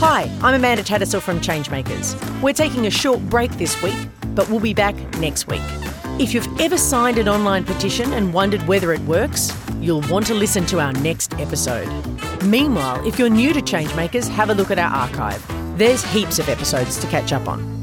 Hi, I'm Amanda Tattersall from Changemakers. We're taking a short break this week, but we'll be back next week. If you've ever signed an online petition and wondered whether it works, you'll want to listen to our next episode. Meanwhile, if you're new to Changemakers, have a look at our archive. There's heaps of episodes to catch up on.